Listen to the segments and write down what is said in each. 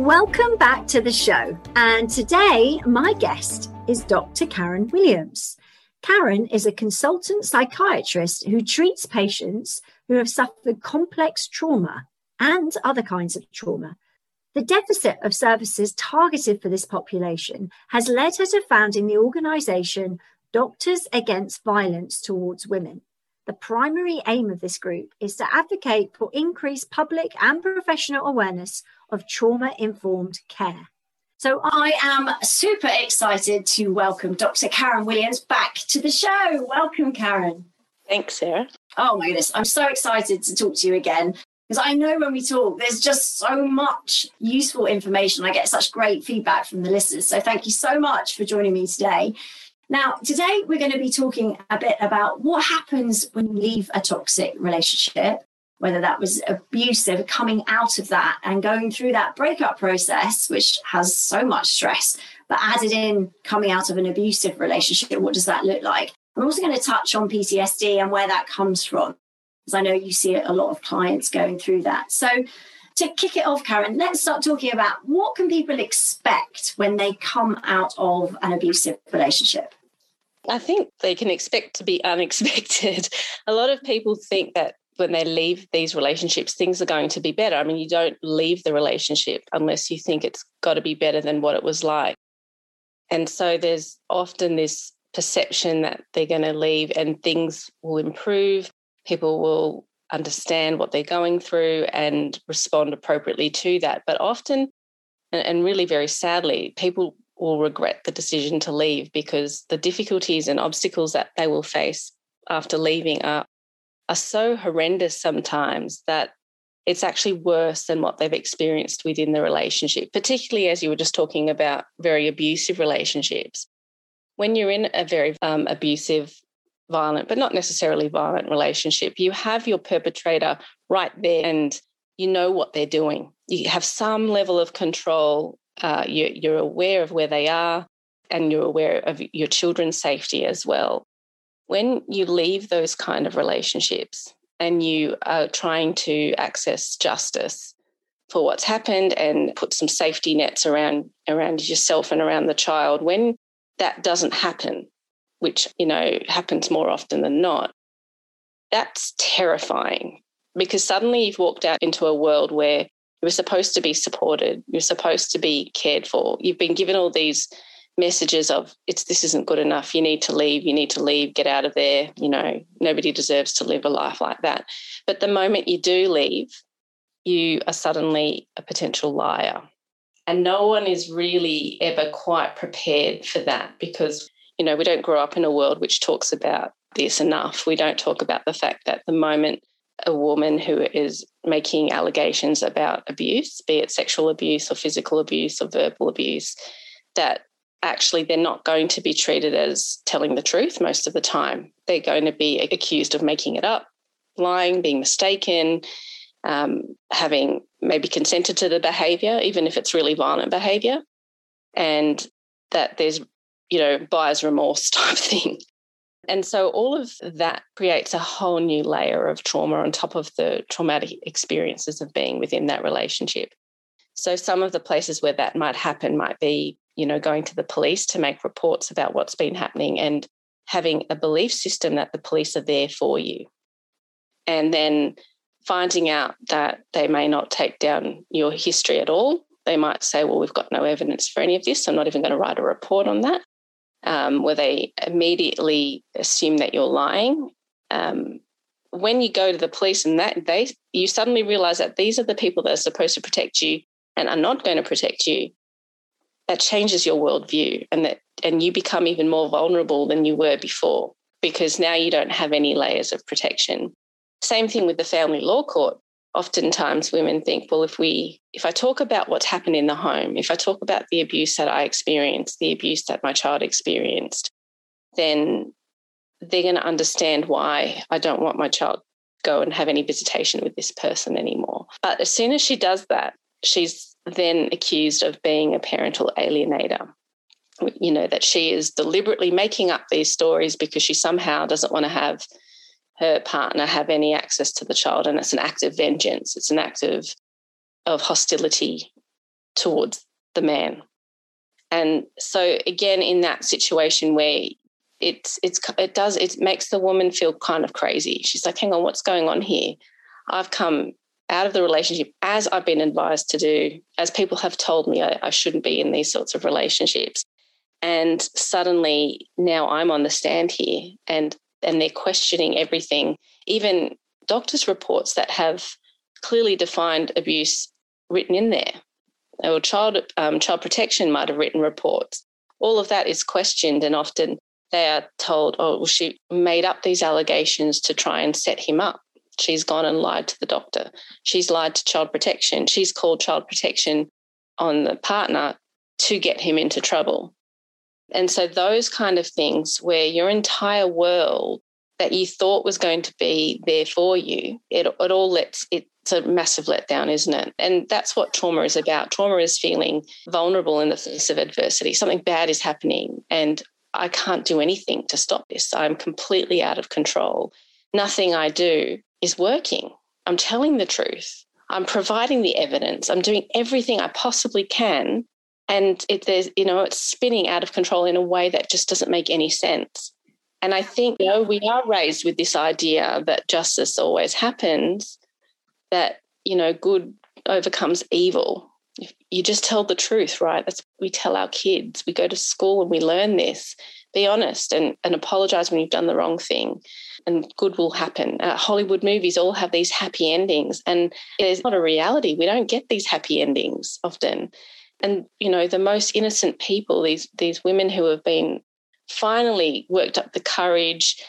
Welcome back to the show. And today, my guest is Dr. Karen Williams. Karen is a consultant psychiatrist who treats patients who have suffered complex trauma and other kinds of trauma. The deficit of services targeted for this population has led her to founding the organization Doctors Against Violence Towards Women. The primary aim of this group is to advocate for increased public and professional awareness of trauma informed care. So I am super excited to welcome Dr. Karen Williams back to the show. Welcome, Karen. Thanks, Sarah. Oh my goodness, I'm so excited to talk to you again because I know when we talk, there's just so much useful information. I get such great feedback from the listeners. So thank you so much for joining me today. Now, today we're going to be talking a bit about what happens when you leave a toxic relationship, whether that was abusive, coming out of that and going through that breakup process, which has so much stress, but added in coming out of an abusive relationship, what does that look like? I'm also going to touch on PTSD and where that comes from, because I know you see a lot of clients going through that. So, to kick it off, Karen, let's start talking about what can people expect when they come out of an abusive relationship? I think they can expect to be unexpected. a lot of people think that when they leave these relationships, things are going to be better. I mean, you don't leave the relationship unless you think it's got to be better than what it was like. And so there's often this perception that they're going to leave and things will improve. People will understand what they're going through and respond appropriately to that. But often, and really very sadly, people will regret the decision to leave because the difficulties and obstacles that they will face after leaving are, are so horrendous sometimes that it's actually worse than what they've experienced within the relationship, particularly as you were just talking about very abusive relationships. When you're in a very um, abusive, violent, but not necessarily violent relationship, you have your perpetrator right there and you know what they're doing. You have some level of control uh, you, you're aware of where they are and you're aware of your children's safety as well. When you leave those kind of relationships and you are trying to access justice for what's happened and put some safety nets around around yourself and around the child, when that doesn't happen, which you know happens more often than not, that's terrifying because suddenly you've walked out into a world where you're supposed to be supported. You're supposed to be cared for. You've been given all these messages of it's this isn't good enough. You need to leave. You need to leave. Get out of there. You know, nobody deserves to live a life like that. But the moment you do leave, you are suddenly a potential liar. And no one is really ever quite prepared for that because, you know, we don't grow up in a world which talks about this enough. We don't talk about the fact that the moment a woman who is making allegations about abuse, be it sexual abuse or physical abuse or verbal abuse, that actually they're not going to be treated as telling the truth most of the time. They're going to be accused of making it up, lying, being mistaken, um, having maybe consented to the behavior, even if it's really violent behavior, and that there's, you know, buyer's remorse type thing. And so all of that creates a whole new layer of trauma on top of the traumatic experiences of being within that relationship. So some of the places where that might happen might be, you know, going to the police to make reports about what's been happening and having a belief system that the police are there for you. And then finding out that they may not take down your history at all. They might say, well, we've got no evidence for any of this. I'm not even going to write a report on that um, where they immediately assume that you're lying. Um, when you go to the police and that they you suddenly realize that these are the people that are supposed to protect you and are not going to protect you that changes your worldview and that and you become even more vulnerable than you were before because now you don't have any layers of protection same thing with the family law court oftentimes women think, well, if we, if I talk about what's happened in the home, if I talk about the abuse that I experienced, the abuse that my child experienced, then they're going to understand why I don't want my child go and have any visitation with this person anymore. But as soon as she does that, she's then accused of being a parental alienator. You know, that she is deliberately making up these stories because she somehow doesn't want to have her partner have any access to the child. And it's an act of vengeance, it's an act of, of hostility towards the man. And so, again, in that situation where it's it's it does it makes the woman feel kind of crazy. She's like, hang on, what's going on here? I've come out of the relationship as I've been advised to do, as people have told me I, I shouldn't be in these sorts of relationships. And suddenly now I'm on the stand here and and they're questioning everything, even doctors' reports that have clearly defined abuse written in there. Or child um, child protection might have written reports. All of that is questioned, and often they are told, oh, well, she made up these allegations to try and set him up. She's gone and lied to the doctor. She's lied to child protection. She's called child protection on the partner to get him into trouble. And so, those kind of things where your entire world that you thought was going to be there for you, it, it all lets, it's a massive letdown, isn't it? And that's what trauma is about. Trauma is feeling vulnerable in the face of adversity. Something bad is happening, and I can't do anything to stop this. I'm completely out of control. Nothing I do is working. I'm telling the truth. I'm providing the evidence. I'm doing everything I possibly can. And it, there's, you know, it's spinning out of control in a way that just doesn't make any sense. And I think, you know, we are raised with this idea that justice always happens, that, you know, good overcomes evil If you just tell the truth, right? That's we tell our kids. We go to school and we learn this. Be honest and, and apologize when you've done the wrong thing, and good will happen. Uh, Hollywood movies all have these happy endings, and it's not a reality. We don't get these happy endings often. And you know, the most innocent people, these these women who have been finally worked up the courage,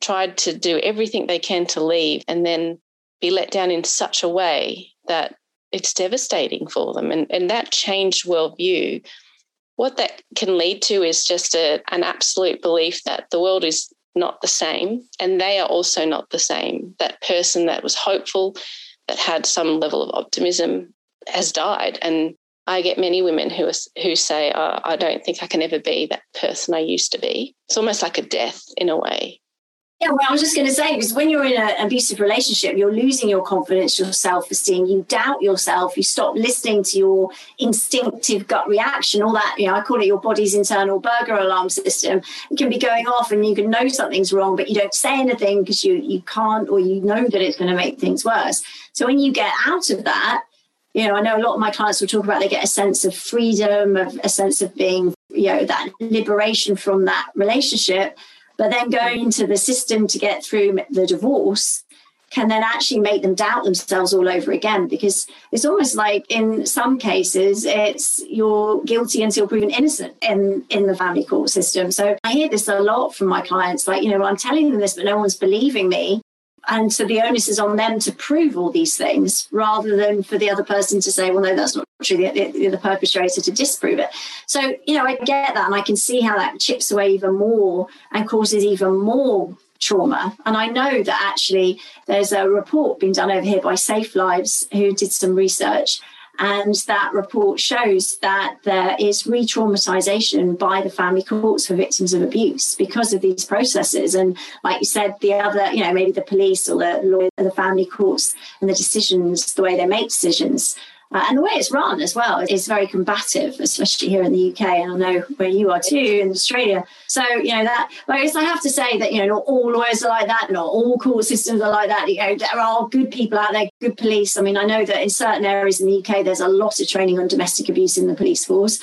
tried to do everything they can to leave, and then be let down in such a way that it's devastating for them. And, and that changed worldview, what that can lead to is just a, an absolute belief that the world is not the same and they are also not the same. That person that was hopeful, that had some level of optimism, has died. And I get many women who are, who say, oh, "I don't think I can ever be that person I used to be." It's almost like a death in a way. Yeah, well, I was just going to say, because when you're in an abusive relationship, you're losing your confidence, your self esteem, you doubt yourself, you stop listening to your instinctive gut reaction, all that, you know, I call it your body's internal burger alarm system. It can be going off and you can know something's wrong, but you don't say anything because you, you can't or you know that it's going to make things worse. So when you get out of that, you know, I know a lot of my clients will talk about they get a sense of freedom, of a sense of being, you know, that liberation from that relationship but then going into the system to get through the divorce can then actually make them doubt themselves all over again because it's almost like in some cases it's you're guilty until proven innocent in in the family court system. So i hear this a lot from my clients like you know i'm telling them this but no one's believing me and so the onus is on them to prove all these things rather than for the other person to say, well, no, that's not true, the, the, the, perpetrator to disprove it. So, you know, I get that and I can see how that chips away even more and causes even more trauma. And I know that actually there's a report being done over here by Safe Lives who did some research and that report shows that there is re traumatization by the family courts for victims of abuse because of these processes. And like you said, the other, you know, maybe the police or the lawyer, the family courts and the decisions, the way they make decisions uh, and the way it's run as well is very combative, especially here in the UK. And I know where you are too in Australia. So, you know, that, whereas I have to say that, you know, not all lawyers are like that, not all court systems are like that. You know, there are good people out there, good police. I mean, I know that in certain areas in the UK, there's a lot of training on domestic abuse in the police force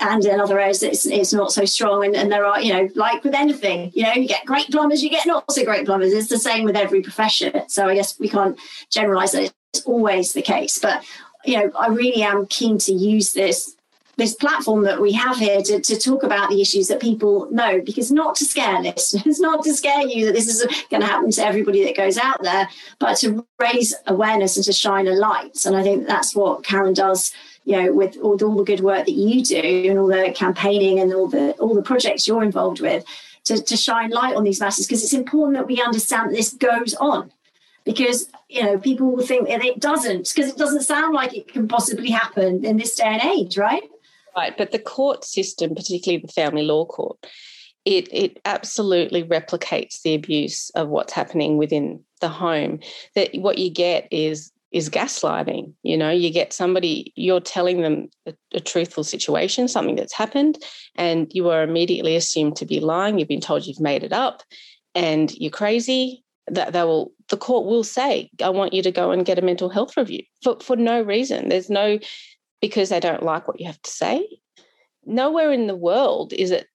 and in other areas it's, it's not so strong and, and, there are you know like with anything you know you get great plumbers you get not so great plumbers it's the same with every profession so i guess we can't generalize that it's always the case but you know, I really am keen to use this this platform that we have here to, to talk about the issues that people know because not to scare listeners not to scare you that this is going to happen to everybody that goes out there but to raise awareness and to shine a light. And i think that's what karen does you know with all, all the good work that you do and all the campaigning and all the all the projects you're involved with to, to shine light on these matters because it's important that we understand that this goes on because you know people will think that it doesn't because it doesn't sound like it can possibly happen in this day and age right? Right but the court system particularly the family law court it it absolutely replicates the abuse of what's happening within the home that what you get is is gaslighting you know? You get somebody you're telling them a, a, truthful situation something that's happened and you are immediately assumed to be lying you've been told you've made it up and you're crazy that they will the court will say i want you to go and get a mental health review for, for no reason. There's no because they don't like what you have to say. Nowhere in the world is it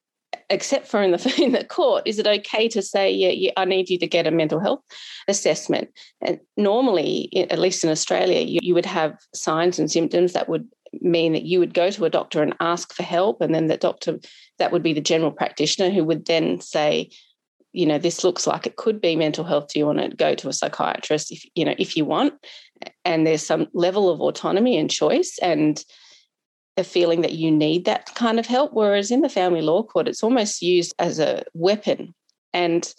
except for in the in the court is it okay to say yeah, yeah i need you to get a mental health assessment. And normally at least in australia you, you would have signs and symptoms that would mean that you would go to a doctor and ask for help and then the doctor that would be the general practitioner who would then say you know this looks like it could be mental health do you want to go to a psychiatrist if you know if you want? And there's some level of autonomy and choice and a feeling that you need that kind of help whereas in the family law court it's almost used as a weapon. And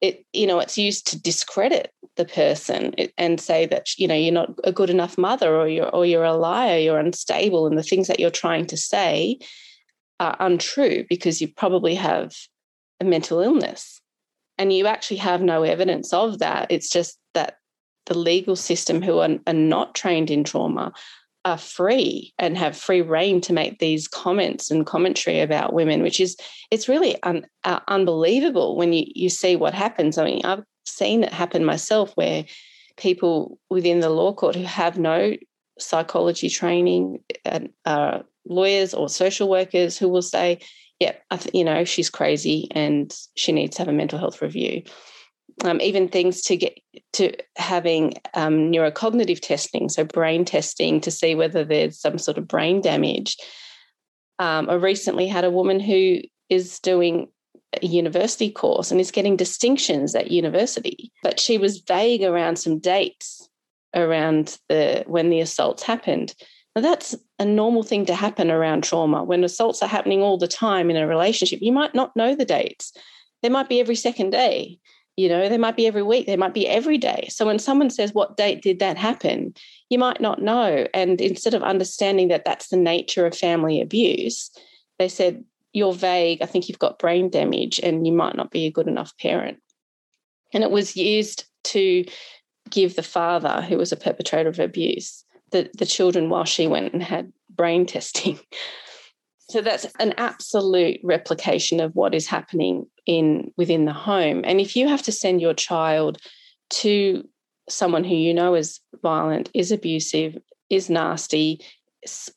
it you know it's used to discredit the person and say that you know you're not a good enough mother or you're or you're a liar you're unstable and the things that you're trying to say are untrue because you probably have a mental illness. And you actually have no evidence of that. It's just that the legal system, who are, are not trained in trauma, are free and have free rein to make these comments and commentary about women, which is it's really un, uh, unbelievable when you you see what happens. I mean, I've seen it happen myself where people within the law court who have no psychology training, uh, lawyers or social workers who will say, yeah, th- you know, she's crazy and she needs to have a mental health review. Um, even things to get to having um, neurocognitive testing, so brain testing to see whether there's some sort of brain damage. Um, I recently had a woman who is doing a university course and is getting distinctions at university, but she was vague around some dates around the when the assaults happened. Now, that's a normal thing to happen around trauma. When assaults are happening all the time in a relationship, you might not know the dates. They might be every second day, you know, they might be every week, they might be every day. So when someone says, What date did that happen? you might not know. And instead of understanding that that's the nature of family abuse, they said, You're vague. I think you've got brain damage and you might not be a good enough parent. And it was used to give the father, who was a perpetrator of abuse, the, the children while she went and had brain testing. So that's an absolute replication of what is happening in within the home. And if you have to send your child to someone who you know is violent, is abusive, is nasty,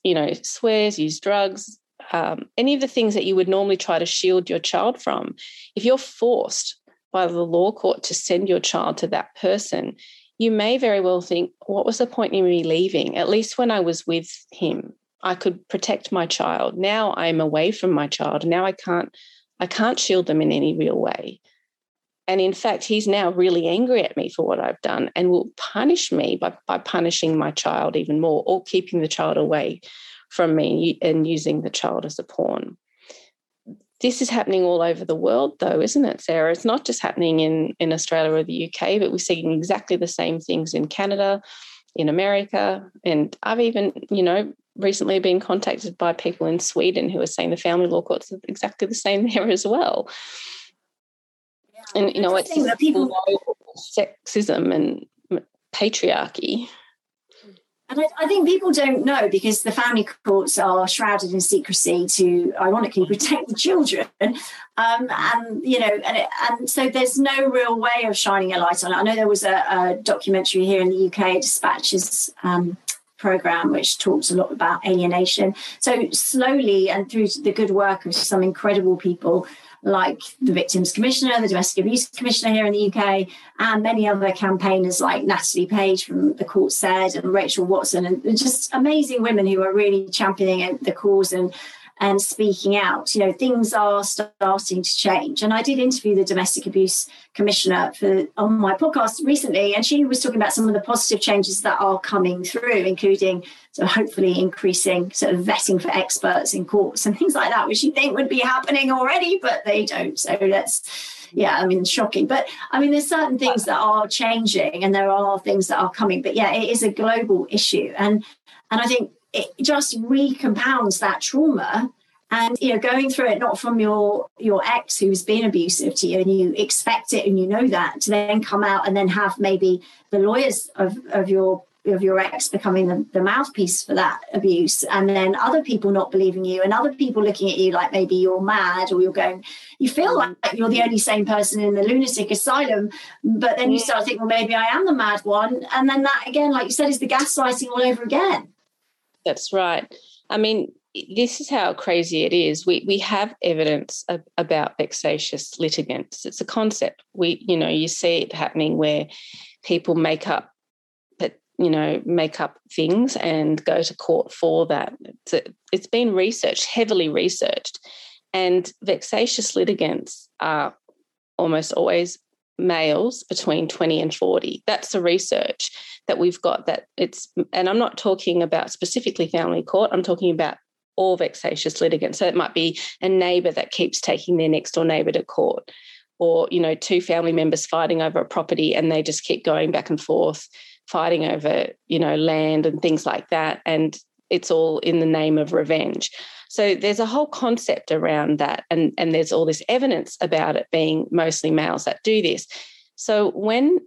you know, swears, use drugs, um, any of the things that you would normally try to shield your child from, if you're forced by the law court to send your child to that person, you may very well think, what was the point in me leaving? At least when I was with him, I could protect my child. Now I'm away from my child. Now I can't I can't shield them in any real way. And in fact, he's now really angry at me for what I've done and will punish me by, by punishing my child even more or keeping the child away from me and using the child as a pawn this is happening all over the world though isn't it sarah it's not just happening in in australia or the uk but we're seeing exactly the same things in canada in america and i've even you know recently been contacted by people in sweden who are saying the family law courts are exactly the same there as well yeah. and you know it's people sexism and patriarchy and I, I, think people don't know because the family courts are shrouded in secrecy to, ironically, protect the children. Um, and, you know, and, it, and so there's no real way of shining a light on it. I know there was a, a documentary here in the UK, Dispatches, um, program, which talks a lot about alienation. So slowly and through the good work of some incredible people like the Victims Commissioner, the Domestic Abuse Commissioner here in the UK, and many other campaigners like Natalie Page from The Court Said and Rachel Watson, and just amazing women who are really championing the cause and and speaking out. You know, things are starting to change. And I did interview the domestic abuse commissioner for on my podcast recently, and she was talking about some of the positive changes that are coming through, including so hopefully increasing sort of vetting for experts in courts and things like that, which you think would be happening already, but they don't. So that's yeah, I mean, shocking. But I mean, there's certain things that are changing and there are things that are coming. But yeah, it is a global issue. And and I think it just recompounds that trauma. And you know going through it not from your your ex who's been abusive to you and you expect it and you know that to then come out and then have maybe the lawyers of, of your of your ex becoming the, the mouthpiece for that abuse and then other people not believing you and other people looking at you like maybe you're mad or you're going you feel mm. like you're the only sane person in the lunatic asylum but then you mm. start thinking well maybe i am the mad one. And then that again like you said is the gaslighting all over again that's right. I mean, this is how crazy it is. We we have evidence of, about vexatious litigants. It's a concept. We you know you see it happening where people make up, but you know make up things and go to court for that. It's, a, it's been researched, heavily researched, and vexatious litigants are almost always males between 20 and 40. That's the research that we've got that it's, and I'm not talking about specifically family court, I'm talking about all vexatious litigants. So it might be a neighbour that keeps taking their next door neighbour to court, or, you know, two family members fighting over a property and they just keep going back and forth, fighting over, you know, land and things like that. And it's all in the name of revenge. So there's a whole concept around that, and, and there's all this evidence about it being mostly males that do this. So when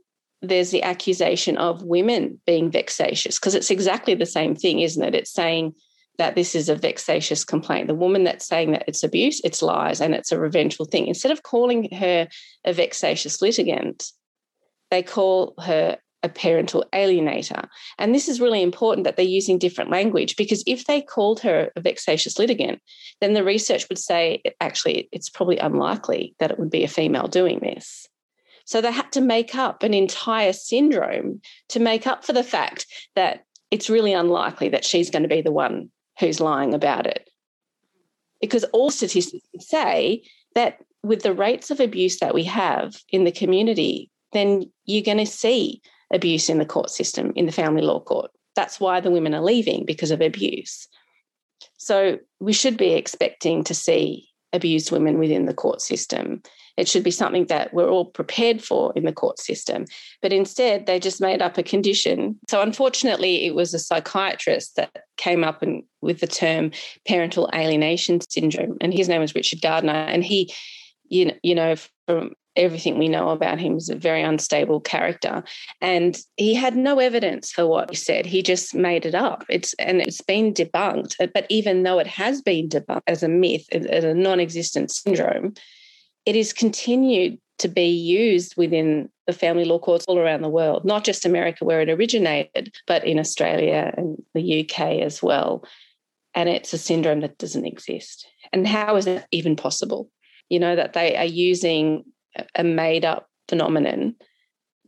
there's the accusation of women being vexatious, because it's exactly the same thing, isn't it? It's saying that this is a vexatious complaint. The woman that's saying that it's abuse, it's lies, and it's a revengeful thing. Instead of calling her a vexatious litigant, they call her a parental alienator. And this is really important that they're using different language because if they called her a vexatious litigant, then the research would say actually it's probably unlikely that it would be a female doing this. So they had to make up an entire syndrome to make up for the fact that it's really unlikely that she's going to be the one who's lying about it. Because all statistics say that with the rates of abuse that we have in the community, then you're going to see abuse in the court system, in the family law court. That's why the women are leaving because of abuse. So we should be expecting to see abused women within the court system. It should be something that we're all prepared for in the court system. But instead, they just made up a condition. So, unfortunately, it was a psychiatrist that came up and, with the term parental alienation syndrome. And his name was Richard Gardner. And he, you know, you know from everything we know about him is a very unstable character. And he had no evidence for what he said. He just made it up. It's and it's been debunked. Uh, but even though it has been debunked as a myth as a non-existent syndrome it is continued to be used within the family law courts all around the world not just america where it originated but in australia and the uk as well. And it's a syndrome that doesn't exist. And how is that even possible? You know that they are using a made up phenomenon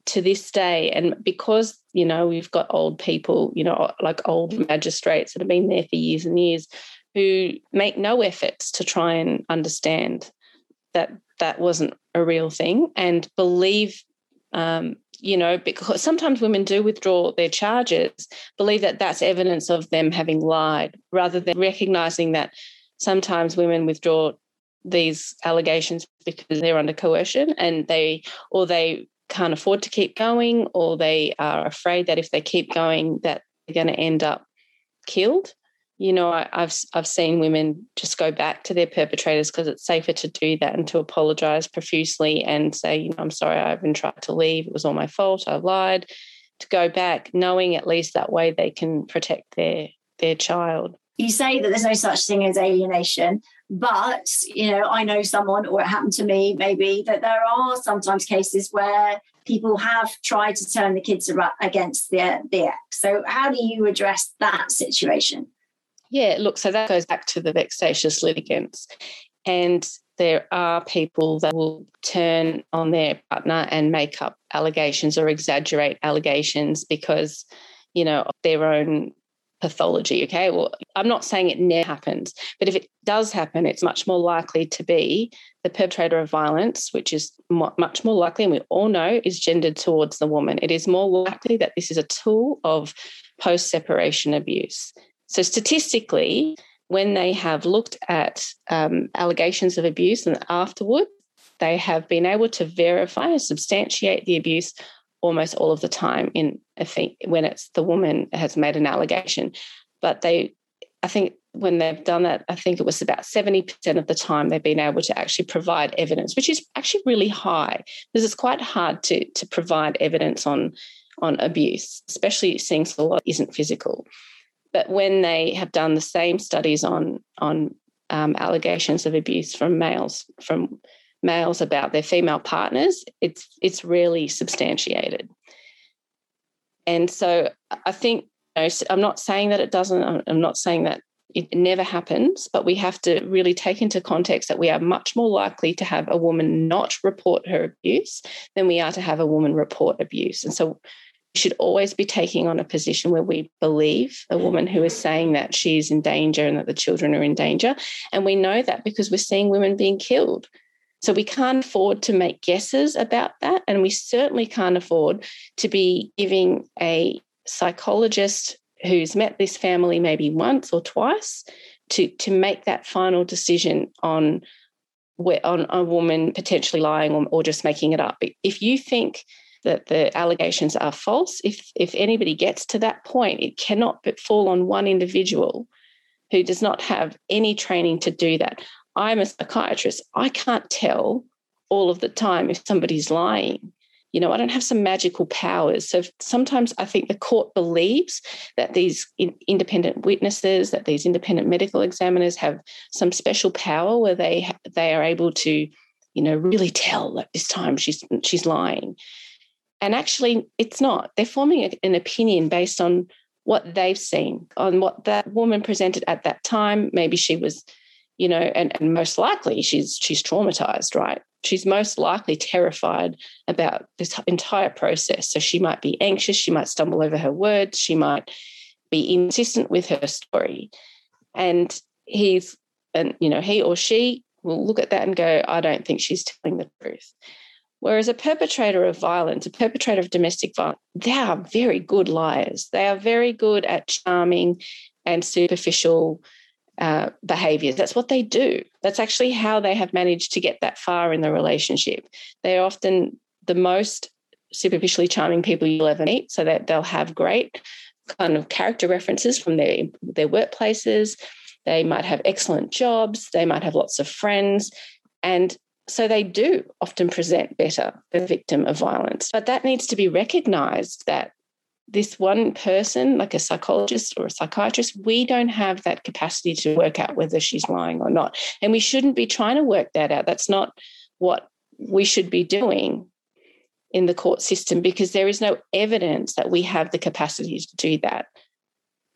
to this day. And because, you know, we've got old people, you know, like old magistrates that have been there for years and years who make no efforts to try and understand that that wasn't a real thing and believe um, you know, because sometimes women do withdraw their charges, believe that that's evidence of them having lied, rather than recognizing that sometimes women withdraw these allegations because they're under coercion and they or they can't afford to keep going or they are afraid that if they keep going that they're going to end up killed. You know I, have i've seen women just go back to their perpetrators because it's safer to do that and to apologize profusely and say you know i'm sorry i've been trying to leave. It was all my fault. I lied. To go back knowing at least that way they can protect their their child. You say that there's no such thing as alienation but, you know, I know someone, or it happened to me maybe, that there are sometimes cases where people have tried to turn the kids against the, the ex. So, how do you address that situation? Yeah, look, so that goes back to the vexatious litigants. And there are people that will turn on their partner and make up allegations or exaggerate allegations because, you know, their own pathology. Okay. Well, I'm not saying it never happens, but if it does happen, it's much more likely to be the perpetrator of violence, which is much more likely, and we all know is gendered towards the woman. It is more likely that this is a tool of post separation abuse. So, statistically, when they have looked at um, allegations of abuse and afterward, they have been able to verify and substantiate the abuse almost all of the time in I think when it's the woman has made an allegation. But they I think when they've done that, I think it was about 70% of the time they've been able to actually provide evidence, which is actually really high because it's quite hard to, to provide evidence on, on abuse, especially since a lot isn't physical. But when they have done the same studies on, on um, allegations of abuse from males, from males about their female partners, it's it's really substantiated. And so I think you know, I'm not saying that it doesn't. I'm not saying that it never happens, but we have to really take into context that we are much more likely to have a woman not report her abuse than we are to have a woman report abuse. And so we should always be taking on a position where we believe a woman who is saying that she is in danger and that the children are in danger. And we know that because we're seeing women being killed. So we can't afford to make guesses about that. And we certainly can't afford to be giving a psychologist who's met this family maybe once or twice to, to make that final decision on where, on a woman potentially lying or, or just making it up. If you think that the allegations are false, if if anybody gets to that point, it cannot but fall on one individual who does not have any training to do that. I'm a psychiatrist. I can't tell all of the time if somebody's lying. You know, I don't have some magical powers. So sometimes I think the court believes that these independent witnesses, that these independent medical examiners have some special power where they they are able to, you know, really tell that this time she's she's lying. And actually, it's not. They're forming an opinion based on what they've seen, on what that woman presented at that time. Maybe she was you know, and, and most likely she's she's traumatized, right? She's most likely terrified about this entire process. So she might be anxious, she might stumble over her words, she might be insistent with her story. And he's and you know, he or she will look at that and go, I don't think she's telling the truth. Whereas a perpetrator of violence, a perpetrator of domestic violence, they are very good liars. They are very good at charming and superficial uh, behaviors. That's what they do. That's actually how they have managed to get that far in the relationship. They are often the most superficially charming people you'll ever meet, so that they'll have great kind of character references from their their workplaces. They might have excellent jobs. They might have lots of friends, and so they do often present better the victim of violence. But that needs to be recognized that this one person, like a psychologist or a psychiatrist, we don't have that capacity to work out whether she's lying or not. And we shouldn't be trying to work that out. That's not what we should be doing in the court system because there is no evidence that we have the capacity to do that.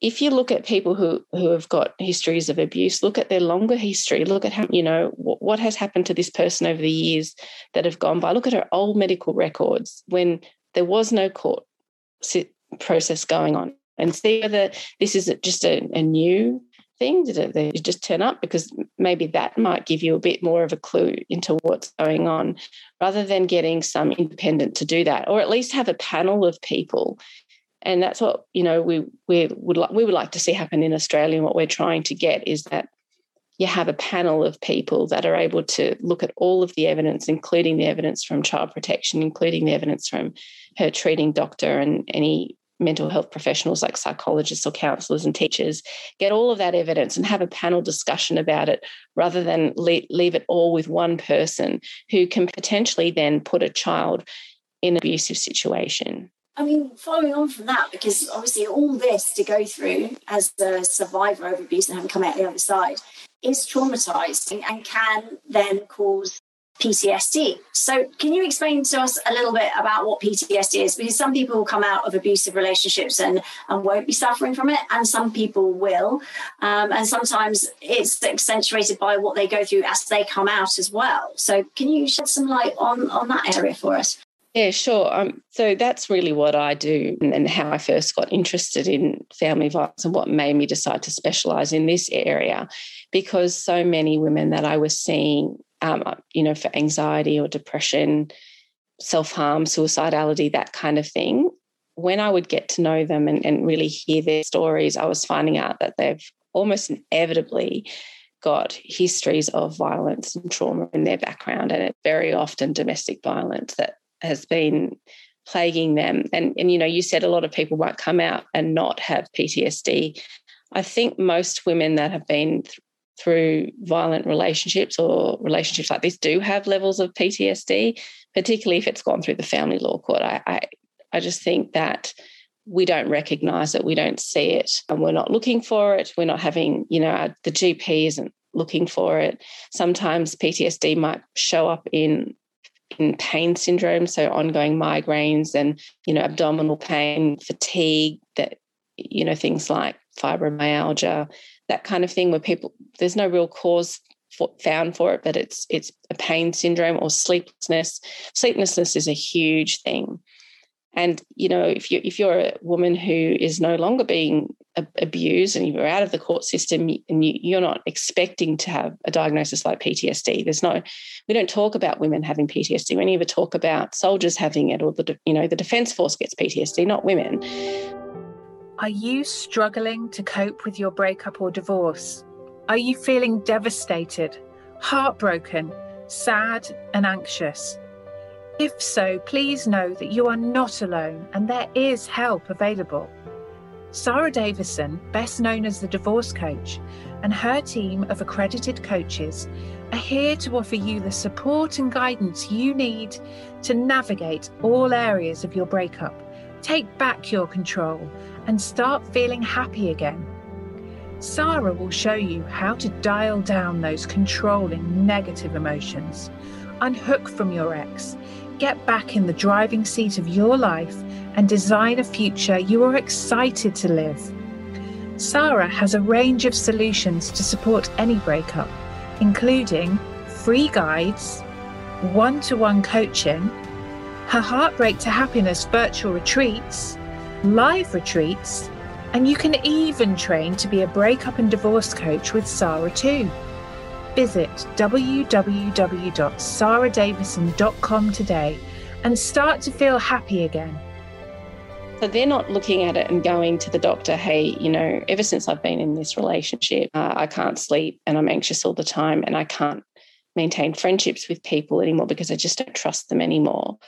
If you look at people who, who have got histories of abuse, look at their longer history, look at how, you know, what, what has happened to this person over the years that have gone by. Look at her old medical records when there was no court process going on and see whether this is just a, a new thing did they just turn up because maybe that might give you a bit more of a clue into what's going on rather than getting some independent to do that or at least have a panel of people. And that's what you know we we would like we would like to see happen in australia and what we're trying to get is that you have a panel of people that are able to look at all of the evidence, including the evidence from child protection, including the evidence from her treating doctor and any mental health professionals like psychologists or counselors and teachers, get all of that evidence and have a panel discussion about it rather than leave it all with one person who can potentially then put a child in an abusive situation. I mean, following on from that, because obviously all this to go through as a survivor of abuse and having come out the other side is traumatizing and can then cause PTSD. So, can you explain to us a little bit about what PTSD is? Because some people will come out of abusive relationships and, and won't be suffering from it, and some people will. Um, and sometimes it's accentuated by what they go through as they come out as well. So, can you shed some light on, on that area for us? Yeah, sure. Um, so that's really what I do and, how I first got interested in family violence and what made me decide to specialize in this area because so many women that I was seeing um, uh, you know, for anxiety or depression, self harm, suicidality, that kind of thing. When I would get to know them and, and really hear their stories, I was finding out that they've almost inevitably got histories of violence and trauma in their background, and it's very often domestic violence that has been plaguing them. And, and you know, you said a lot of people might come out and not have PTSD. I think most women that have been through violent relationships or relationships like this do have levels of PTSD, particularly if it's gone through the family law court. I, I, I just think that we don't recognize it, we don't see it, and we're not looking for it. We're not having, you know, the GP isn't looking for it. Sometimes PTSD might show up in in pain syndrome, so ongoing migraines and you know abdominal pain, fatigue, that you know things like fibromyalgia, that kind of thing where people there's no real cause for, found for it, but it's it's a pain syndrome or sleeplessness. Sleeplessness is a huge thing, and you know if you if you're a woman who is no longer being abused and you're out of the court system and you, you're not expecting to have a diagnosis like PTSD, there's no we don't talk about women having PTSD. We never talk about soldiers having it or the you know the defence force gets PTSD, not women. Are you struggling to cope with your breakup or divorce? Are you feeling devastated, heartbroken, sad, and anxious? If so, please know that you are not alone and there is help available. Sarah Davison, best known as the Divorce Coach, and her team of accredited coaches are here to offer you the support and guidance you need to navigate all areas of your breakup. Take back your control and start feeling happy again. Sarah will show you how to dial down those controlling negative emotions, unhook from your ex, get back in the driving seat of your life, and design a future you are excited to live. Sarah has a range of solutions to support any breakup, including free guides, one to one coaching, her Heartbreak to Happiness virtual retreats live retreats, and you can even train to be a breakup and divorce coach with Sarah too. Visit www.sarahdavison.com today and start to feel happy again. So they're not looking at it and going to the doctor, hey, you know, ever since I've been in this relationship, uh, I can't sleep and I'm anxious all the time and I can't maintain friendships with people anymore because I just don't trust them anymore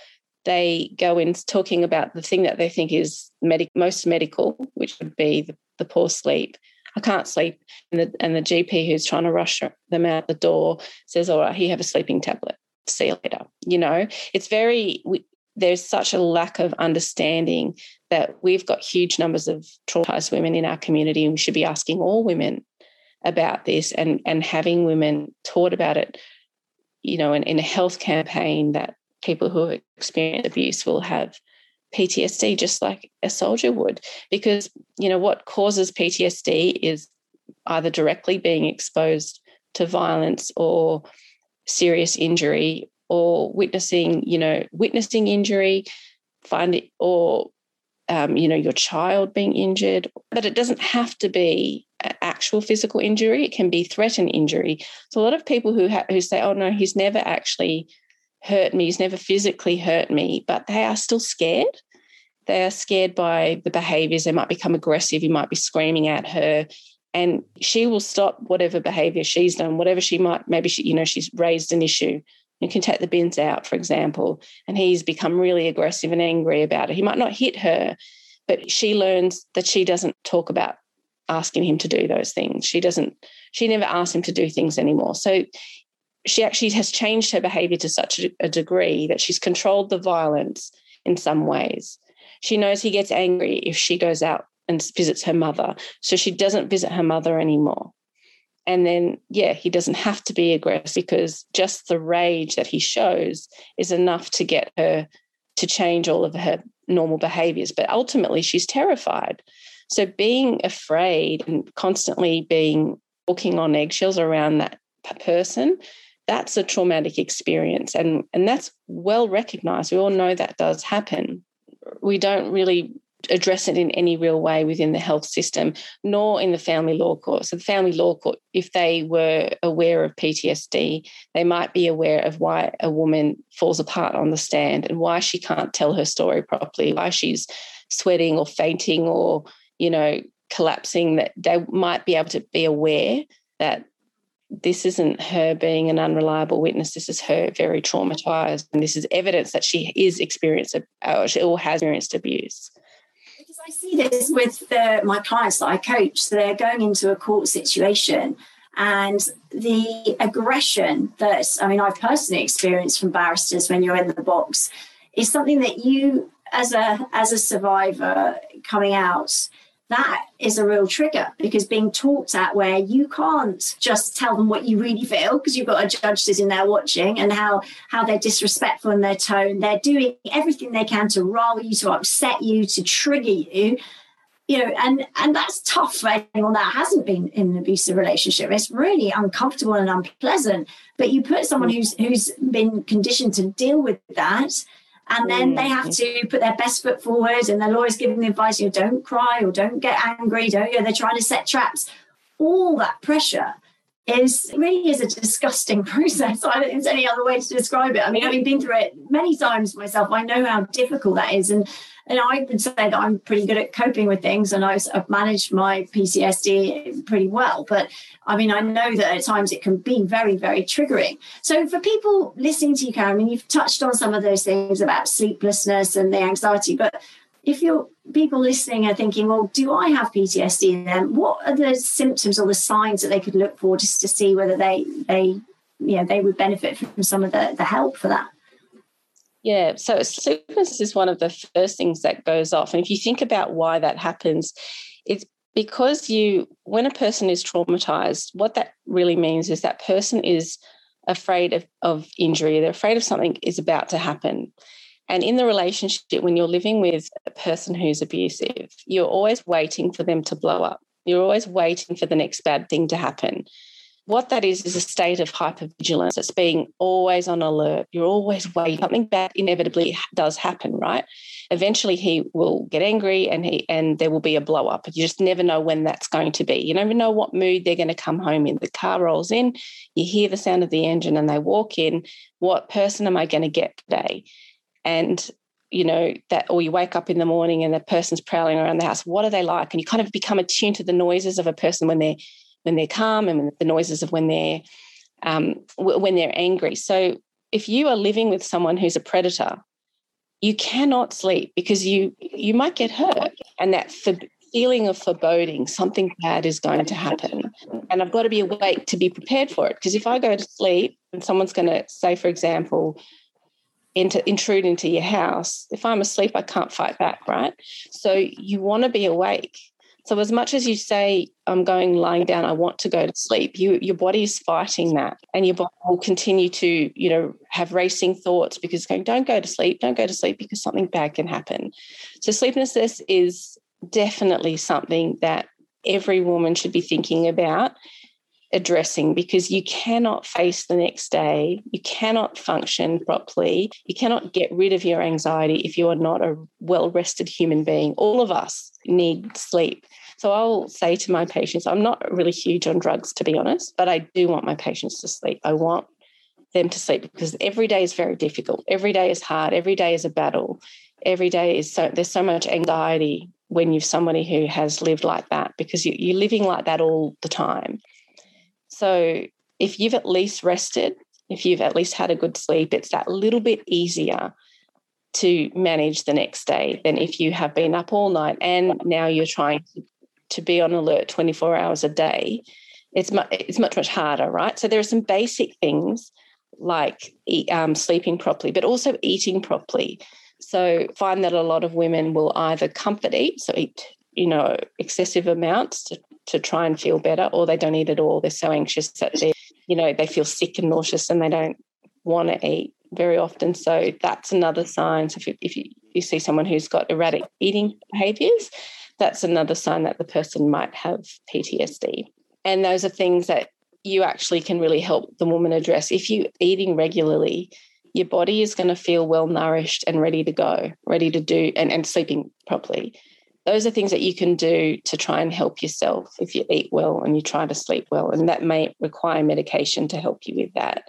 they go in talking about the thing that they think is medic- most medical, which would be the, the poor sleep. I can't sleep. And the, and the GP who's trying to rush them out the door says, All right, here, have a sleeping tablet. See you later. You know, it's very, we, there's such a lack of understanding that we've got huge numbers of traumatized women in our community, and we should be asking all women about this and, and having women taught about it, you know, in, in a health campaign that people who experience abuse will have PTSD just like a soldier would. Because, you know, what causes PTSD is either directly being exposed to violence or serious injury or witnessing, you know, witnessing injury, find or um, you know, your child being injured, but it doesn't have to be actual physical injury. It can be threatened injury. So a lot of people who ha- who say, "Oh no, he's never actually hurt me, he's never physically hurt me, but they are still scared. They are scared by the behaviors. They might become aggressive. You might be screaming at her. And she will stop whatever behavior she's done, whatever she might, maybe she, you know, she's raised an issue. You can take the bins out, for example, and he's become really aggressive and angry about it. He might not hit her, but she learns that she doesn't talk about asking him to do those things. She doesn't, she never asks him to do things anymore. So she actually has changed her behavior to such a, degree that she's controlled the violence in some ways. She knows he gets angry if she goes out and visits her mother. So she doesn't visit her mother anymore. And then, yeah, he doesn't have to be aggressive because just the rage that he shows is enough to get her to change all of her normal behaviors. But ultimately, she's terrified. So being afraid and constantly being walking on eggshells around that person, that's a traumatic experience. And, and that's well recognized. We all know that does happen. We don't really address it in any real way within the health system, nor in the family law court. So, the family law court, if they were aware of PTSD, they might be aware of why a woman falls apart on the stand and why she can't tell her story properly, why she's sweating or fainting or, you know, collapsing, that they might be able to be aware that this isn't her being an unreliable witness. This is her very traumatized, and this is evidence that she is experienced uh, or she or has experienced abuse. Because I see this with the, my clients that I coach. So they're going into a court situation and the aggression that I mean I've personally experienced from barristers when you're in the box is something that you as a as a survivor coming out that is a real trigger because being talked at where you can't just tell them what you really feel because you've got a judge sitting there watching and how how they're disrespectful in their tone. They're doing everything they can to rile you to upset you to trigger you. You know and and that's tough for anyone that hasn't been in an abusive relationship. It's really uncomfortable and unpleasant but you put someone mm. who's who's been conditioned to deal with that and then they have mm. to put their best foot forward and the lawyer's giving the advice you know, don't cry or don't get angry don't you know, they're trying to set traps all that pressure is really is a disgusting process. I don't think there's any other way to describe it. I mean, having been through it many times myself, I know how difficult that is. And and I would say that I'm pretty good at coping with things and I've, managed my PTSD pretty well. But I mean, I know that at times it can be very, very triggering. So for people listening to you, Karen, I mean, you've touched on some of those things about sleeplessness and the anxiety, but if you're people listening are thinking, well, do I have PTSD then? What are the symptoms or the signs that they could look for just to see whether they they you know they would benefit from some of the, the help for that? Yeah, so sleeplessness is one of the first things that goes off. And if you think about why that happens, it's because you, when a person is traumatized, what that really means is that person is afraid of, of injury, they're afraid of something is about to happen. And in the relationship, when you're living with a person who's abusive, you're always waiting for them to blow up. You're always waiting for the next bad thing to happen. What that is, is a state of hypervigilance. It's being always on alert. You're always waiting. Something bad inevitably does happen, right? Eventually he will get angry and he and there will be a blow up. You just never know when that's going to be. You never know what mood they're going to come home in. The car rolls in, you hear the sound of the engine and they walk in. What person am I going to get today? and you know that or you wake up in the morning and the person's prowling around the house what are they like and you kind of become attuned to the noises of a person when they're when they're calm and the noises of when they're um, when they're angry so if you are living with someone who's a predator you cannot sleep because you you might get hurt and that feeling of foreboding something bad is going to happen and i've got to be awake to be prepared for it because if i go to sleep and someone's going to say for example into, intrude into your house, if I'm asleep, I can't fight back, right? So you want to be awake. So as much as you say, I'm going lying down, I want to go to sleep, you your body is fighting that. And your body will continue to, you know, have racing thoughts because going, don't go to sleep, don't go to sleep because something bad can happen. So sleeplessness is definitely something that every woman should be thinking about addressing because you cannot face the next day. You cannot function properly. You cannot get rid of your anxiety if you are not a well rested human being. All of us need sleep. So I'll say to my patients, I'm not really huge on drugs, to be honest, but I do want my patients to sleep. I want them to sleep because every day is very difficult. Every day is hard. Every day is a battle. Every day is so, there's so much anxiety when you're somebody who has lived like that because you, you're living like that all the time. So if you've at least rested, if you've at least had a good sleep, it's that little bit easier to manage the next day than if you have been up all night and now you're trying to, to be on alert 24 hours a day. It's much, it's much, much harder, right? So there are some basic things like um, sleeping properly, but also eating properly. So find that a lot of women will either comfort eat, so eat, you know, excessive amounts to to try and feel better, or they don't eat at all. They're so anxious that they, you know, they feel sick and nauseous and they don't want to eat very often. So that's another sign. So if, if you, you see someone who's got erratic eating behaviors, that's another sign that the person might have PTSD. And those are things that you actually can really help the woman address. If you're eating regularly, your body is going to feel well nourished and ready to go, ready to do, and, and sleeping properly. Those are things that you can do to try and help yourself if you eat well and you try to sleep well. And that may require medication to help you with that.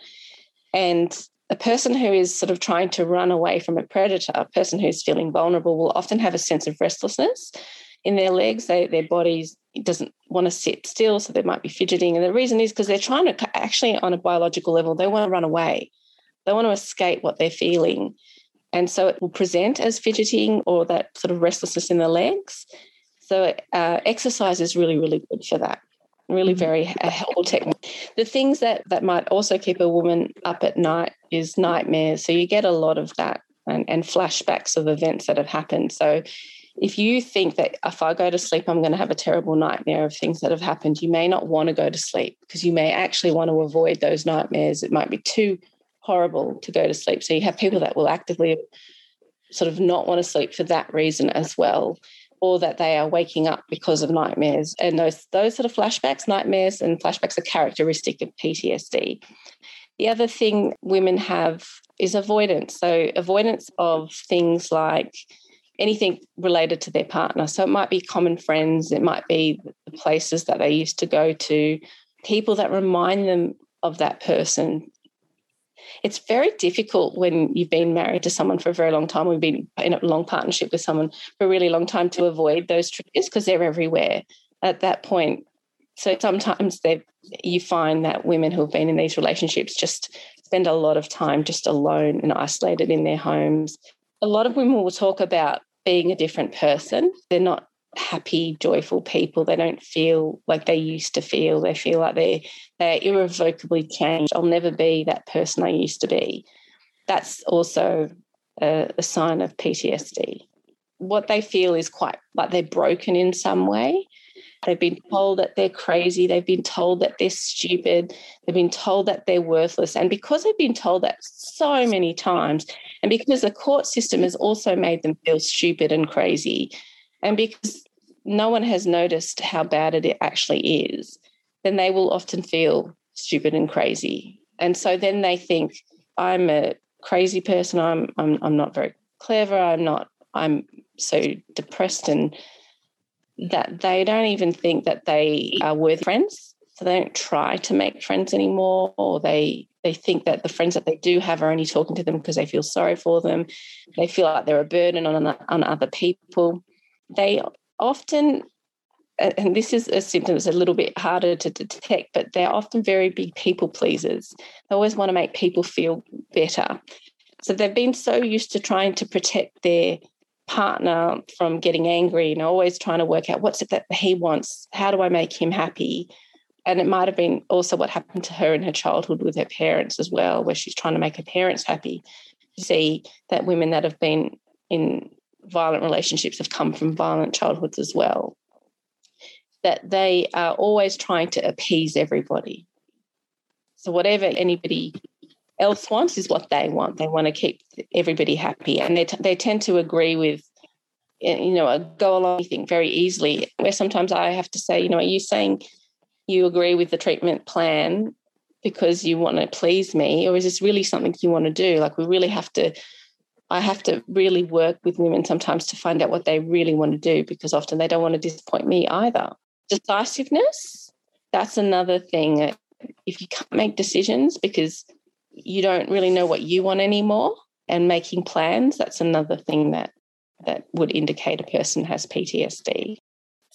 And a person who is sort of trying to run away from a predator, a person who's feeling vulnerable, will often have a sense of restlessness in their legs. They, their bodies doesn't want to sit still, so they might be fidgeting. And the reason is because they're trying to actually, on a biological level, they want to run away. They want to escape what they're feeling. And so it will present as fidgeting or that sort of restlessness in the legs. So uh, exercise is really, really good for that. Really, mm-hmm. very helpful technique. The things that that might also keep a woman up at night is nightmares. So you get a lot of that and, and flashbacks of events that have happened. So if you think that if I go to sleep, I'm going to have a terrible nightmare of things that have happened, you may not want to go to sleep because you may actually want to avoid those nightmares. It might be too horrible to go to sleep. So you have people that will actively sort of not want to sleep for that reason as well, or that they are waking up because of nightmares. And those those sort of flashbacks, nightmares and flashbacks are characteristic of PTSD. The other thing women have is avoidance. So avoidance of things like anything related to their partner. So it might be common friends, it might be the places that they used to go to, people that remind them of that person. It's very difficult when you've been married to someone for a very long time, we've been in a long partnership with someone for a really long time to avoid those triggers because they're everywhere at that point. So sometimes you find that women who have been in these relationships just spend a lot of time just alone and isolated in their homes. A lot of women will talk about being a different person. They're not happy, joyful people. They don't feel like they used to feel. They feel like they're they're irrevocably changed. I'll never be that person I used to be. That's also a, a sign of PTSD. What they feel is quite like they're broken in some way. They've been told that they're crazy. They've been told that they're stupid. They've been told that they're worthless. And because they've been told that so many times, and because the court system has also made them feel stupid and crazy, and because no one has noticed how bad it actually is, then they will often feel stupid and crazy. And so then they think, I'm a crazy person. I'm I'm I'm not very clever. I'm not. I'm so depressed and that they don't even think that they are worth friends. So they don't try to make friends anymore, or they they think that the friends that they do have are only talking to them because they feel sorry for them. They feel like they're a burden on on other people. They often, and this is a symptom that's a little bit harder to detect, but they're often very big people pleasers. They always want to make people feel better. So they've been so used to trying to protect their partner from getting angry and always trying to work out what's it that he wants how do i make him happy? And it might have been also what happened to her in her childhood with her parents as well where she's trying to make her parents happy. You see that women that have been in violent relationships have come from violent childhoods as well. That they are always trying to appease everybody. So whatever anybody else wants is what they want. They want to keep everybody happy, and they t- they tend to agree with you know a go along thing very easily. Where sometimes I have to say, you know, are you saying you agree with the treatment plan because you want to please me, or is this really something you want to do? Like we really have to. I have to really work with women sometimes to find out what they really want to do because often they don't want to disappoint me either. Decisiveness, that's another thing. If you can't make decisions because you don't really know what you want anymore and making plans that's another thing that that would indicate a person has PTSD.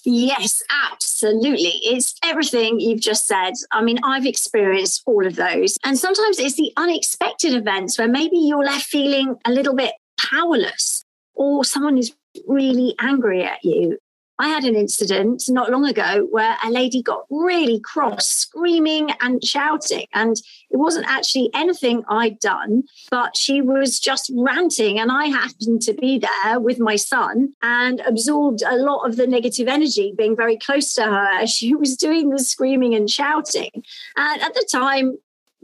Yes, absolutely. It's everything you've just said. I mean, I've experienced all of those. And sometimes it's the unexpected events where maybe you're left feeling a little bit powerless or someone is really angry at you. I had an incident not long ago where a lady got really cross, screaming and shouting. And it wasn't actually anything I'd done, but she was just ranting. And I happened to be there with my son and absorbed a lot of the negative energy being very close to her as she was doing the screaming and shouting. And at the time,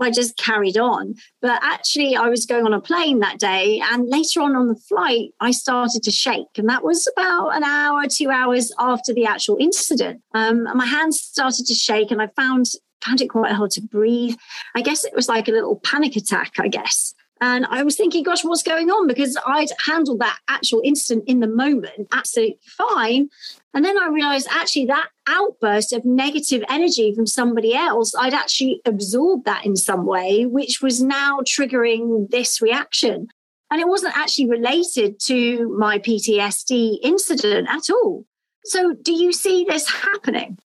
I just carried on. But actually, I was going on a plane that day. And later on on the flight, I started to shake. And that was about an hour, two hours after the actual incident. Um, my hands started to shake, and I found found it quite hard to breathe. I guess it was like a little panic attack, I guess. And I was thinking, gosh, what's going on? Because I'd handled that actual incident in the moment absolutely fine. And then I realized actually that outburst of negative energy from somebody else, I'd actually absorbed that in some way, which was now triggering this reaction. And it wasn't actually related to my PTSD incident at all. So, do you see this happening?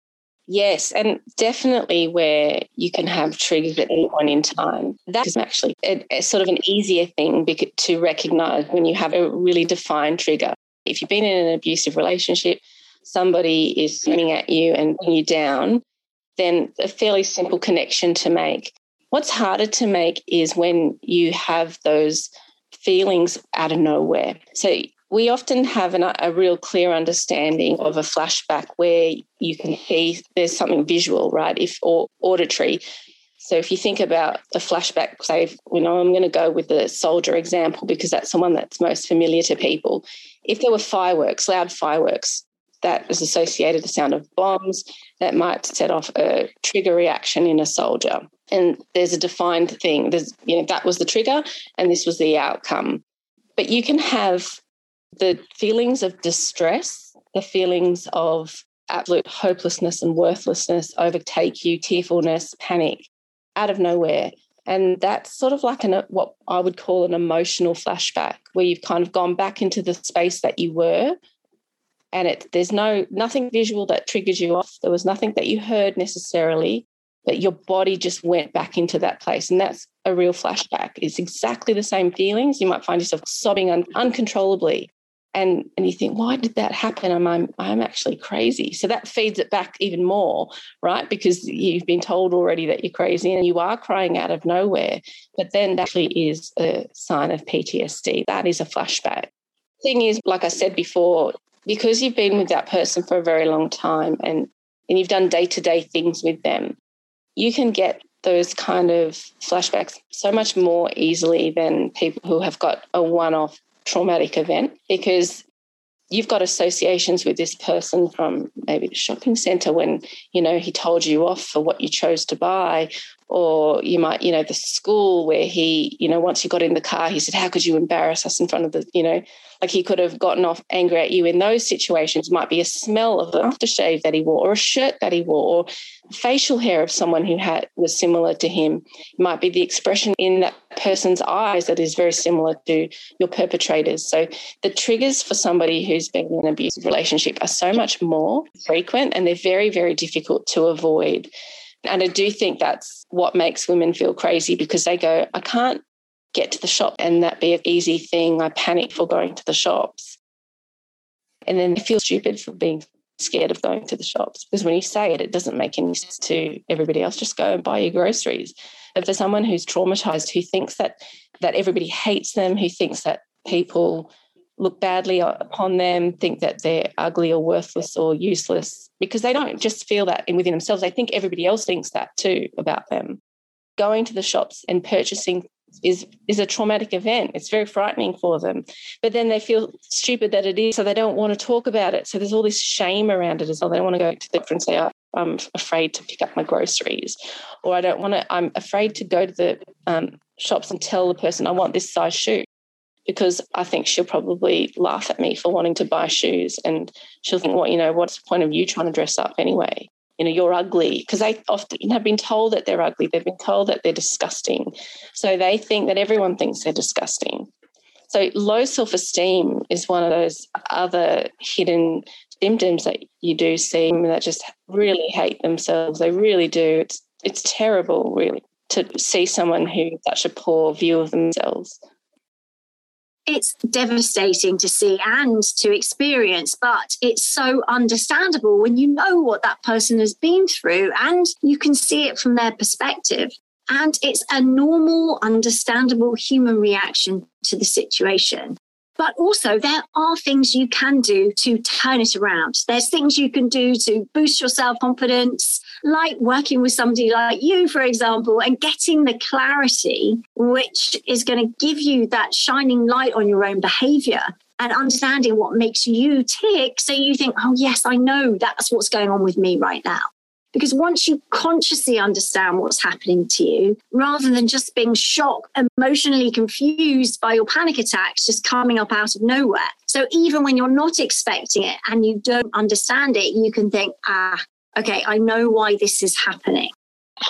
Yes, and definitely where you can have triggers at any point in time. That is actually a, a sort of an easier thing to recognize when you have a really defined trigger. If you've been in an abusive relationship, somebody is screaming at you and putting you down, then a fairly simple connection to make. What's harder to make is when you have those feelings out of nowhere. So we often have an, a real clear understanding of a flashback where you can see there's something visual, right? If or auditory. So if you think about the flashback, say, you know, I'm going to go with the soldier example because that's the one that's most familiar to people. If there were fireworks, loud fireworks, that is associated the sound of bombs, that might set off a trigger reaction in a soldier. And there's a defined thing. There's, you know, that was the trigger and this was the outcome. But you can have the feelings of distress, the feelings of absolute hopelessness and worthlessness overtake you, tearfulness, panic out of nowhere. And that's sort of like an, uh, what I would call an emotional flashback, where you've kind of gone back into the space that you were. And it, there's no nothing visual that triggers you off. There was nothing that you heard necessarily, but your body just went back into that place. And that's a real flashback. It's exactly the same feelings. You might find yourself sobbing un- uncontrollably and and you think why did that happen i'm i'm, I'm actually crazy so that feeds it back even more right because you've been told already that you're crazy and you are crying out of nowhere but then that actually is a sign of ptsd that is a flashback thing is like i said before because you've been with that person for a very long time and and you've done day-to-day things with them you can get those kind of flashbacks so much more easily than people who have got a one-off traumatic event because you've got associations with this person from maybe the shopping center when you know he told you off for what you chose to buy. Or you might you know the school where he you know once you got in the car he said how could you embarrass us in front of the you know? Like he could have gotten off angry at you in those situations. Might be a smell of the aftershave that he wore or a shirt that he wore. or facial hair of someone who had was similar to him it might be the expression in that person's eyes that is very similar to your perpetrators so the triggers for somebody who's been in an abusive relationship are so much more frequent and they're very very difficult to avoid and I do think that's what makes women feel crazy because they go, I can't get to the shop and that be an easy thing. I panic for going to the shops. And then they feel stupid for being scared of going to the shops because when you say it, it doesn't make any sense to everybody else. Just go and buy your groceries. But for someone who's traumatized, who thinks that that everybody hates them, who thinks that people look badly upon them, think that they're ugly or worthless or useless, because they don't just feel that within themselves. They think everybody else thinks that too about them. Going to the shops and purchasing is is a traumatic event. It's very frightening for them. But then they feel stupid that it is, so they don't want to talk about it. So there's all this shame around it as well. They don't want to go to the and say, oh, I'm afraid to pick up my groceries, or I don't want to. I'm afraid to go to the um, shops and tell the person I want this size shoe because I think she'll probably laugh at me for wanting to buy shoes and she'll think, well, you know, what's the point of you trying to dress up anyway? You know, you're ugly because they often have been told that they're ugly. They've been told that they're disgusting. So they think that everyone thinks they're disgusting. So low self esteem is one of those other hidden symptoms that you do see that just really hate themselves. They really do. It's, it's terrible, really, to see someone who has such a poor view of themselves. It's devastating to see and to experience, but it's so understandable when you know what that person has been through and you can see it from their perspective. And it's a normal, understandable human reaction to the situation. But also, there are things you can do to turn it around. There's things you can do to boost your self confidence, like working with somebody like you, for example, and getting the clarity which is going to give you that shining light on your own behavior and understanding what makes you tick. So you think, oh, yes, I know that's what's going on with me right now. Because once you consciously understand what's happening to you, rather than just being shocked, emotionally confused by your panic attacks just coming up out of nowhere. So even when you're not expecting it and you don't understand it, you can think, ah, okay, I know why this is happening.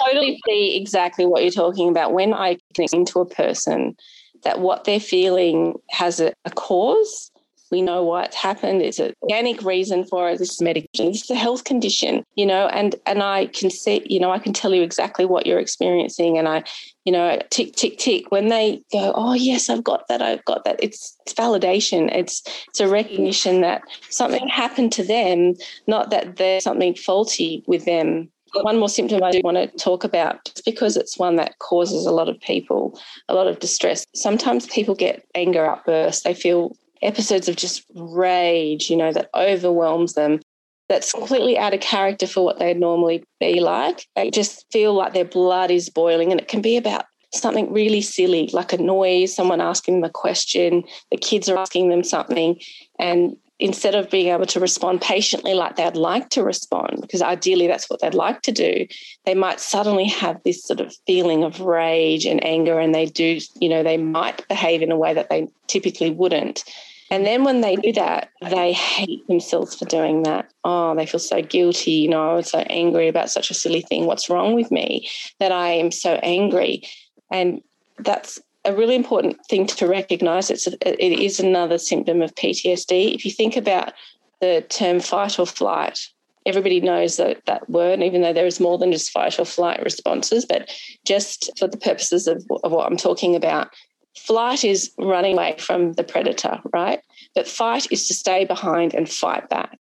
Totally see exactly what you're talking about. When I connect into a person, that what they're feeling has a, a cause we know why it's happened. There's an organic reason for it. This is medication. This is a health condition, you know, and and I can see, you know, I can tell you exactly what you're experiencing. And I, you know, tick, tick, tick. When they go, oh yes, I've got that, I've got that. It's it's validation. It's it's a recognition that something happened to them, not that there's something faulty with them one more symptom I do want to talk about, just because it's one that causes a lot of people a lot of distress. Sometimes people get anger outbursts. They feel episodes of just rage, you know, that overwhelms them. That's completely out of character for what they'd normally be like. They just feel like their blood is boiling, and it can be about something really silly, like a noise, someone asking them a question, the kids are asking them something, and instead of being able to respond patiently like they'd like to respond, because ideally that's what they'd like to do, they might suddenly have this sort of feeling of rage and anger, and they do, you know, they might behave in a way that they typically wouldn't. And then when they do that, they hate themselves for doing that. Oh, they feel so guilty. You know, I was so angry about such a silly thing. What's wrong with me that I am so angry? And that's a really important thing to recognize. It's a, it is another symptom of PTSD. If you think about the term fight or flight, everybody knows that, that word, even though there is more than just fight or flight responses. But just for the purposes of, of what I'm talking about, Flight is running away from the predator, right? But fight is to stay behind and fight back.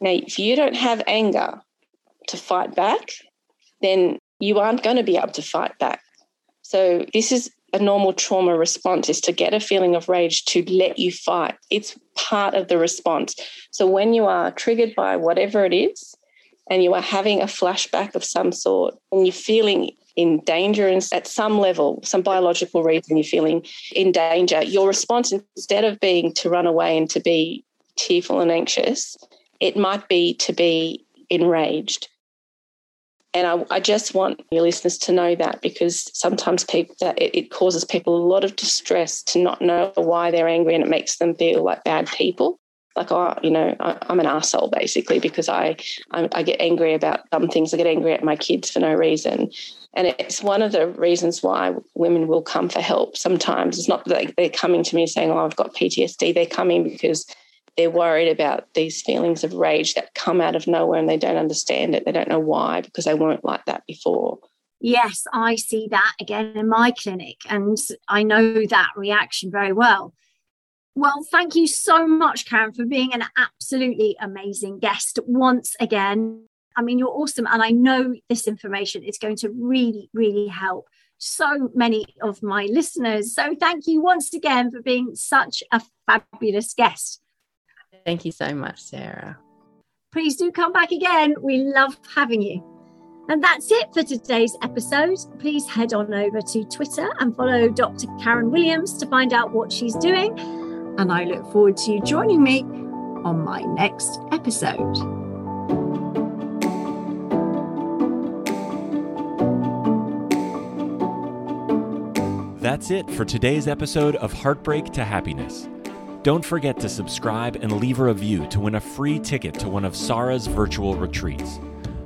Now, if you don't have anger to fight back, then you aren't going to be able to fight back. So, this is a normal trauma response is to get a feeling of rage to let you fight. It's part of the response. So, when you are triggered by whatever it is, and you are having a flashback of some sort, and you're feeling in danger and at some level, some biological reason you're feeling in danger, your response instead of being to run away and to be tearful and anxious, it might be to be enraged. And I, I just want your listeners to know that because sometimes people it, it causes people a lot of distress to not know why they're angry and it makes them feel like bad people like oh you know I, am an asshole basically because I, I, I get angry about dumb things i get angry at my kids for no reason and it's one of the reasons why women will come for help sometimes. It's not that they're coming to me saying, Oh, I've got PTSD. They're coming because they're worried about these feelings of rage that come out of nowhere and they don't understand it. They don't know why because they weren't like that before. Yes, I see that again in my clinic, and I know that reaction very well. Well, thank you so much, Karen, for being an absolutely amazing guest once again. I mean, you're awesome. And I know this information is going to really, really help so many of my listeners. So thank you once again for being such a fabulous guest. Thank you so much, Sarah. Please do come back again. We love having you. And that's it for today's episode. Please head on over to Twitter and follow Dr. Karen Williams to find out what she's doing. And I look forward to you joining me on my next episode. That's it for today's episode of Heartbreak to Happiness. Don't forget to subscribe and leave a review to win a free ticket to one of Sarah's virtual retreats.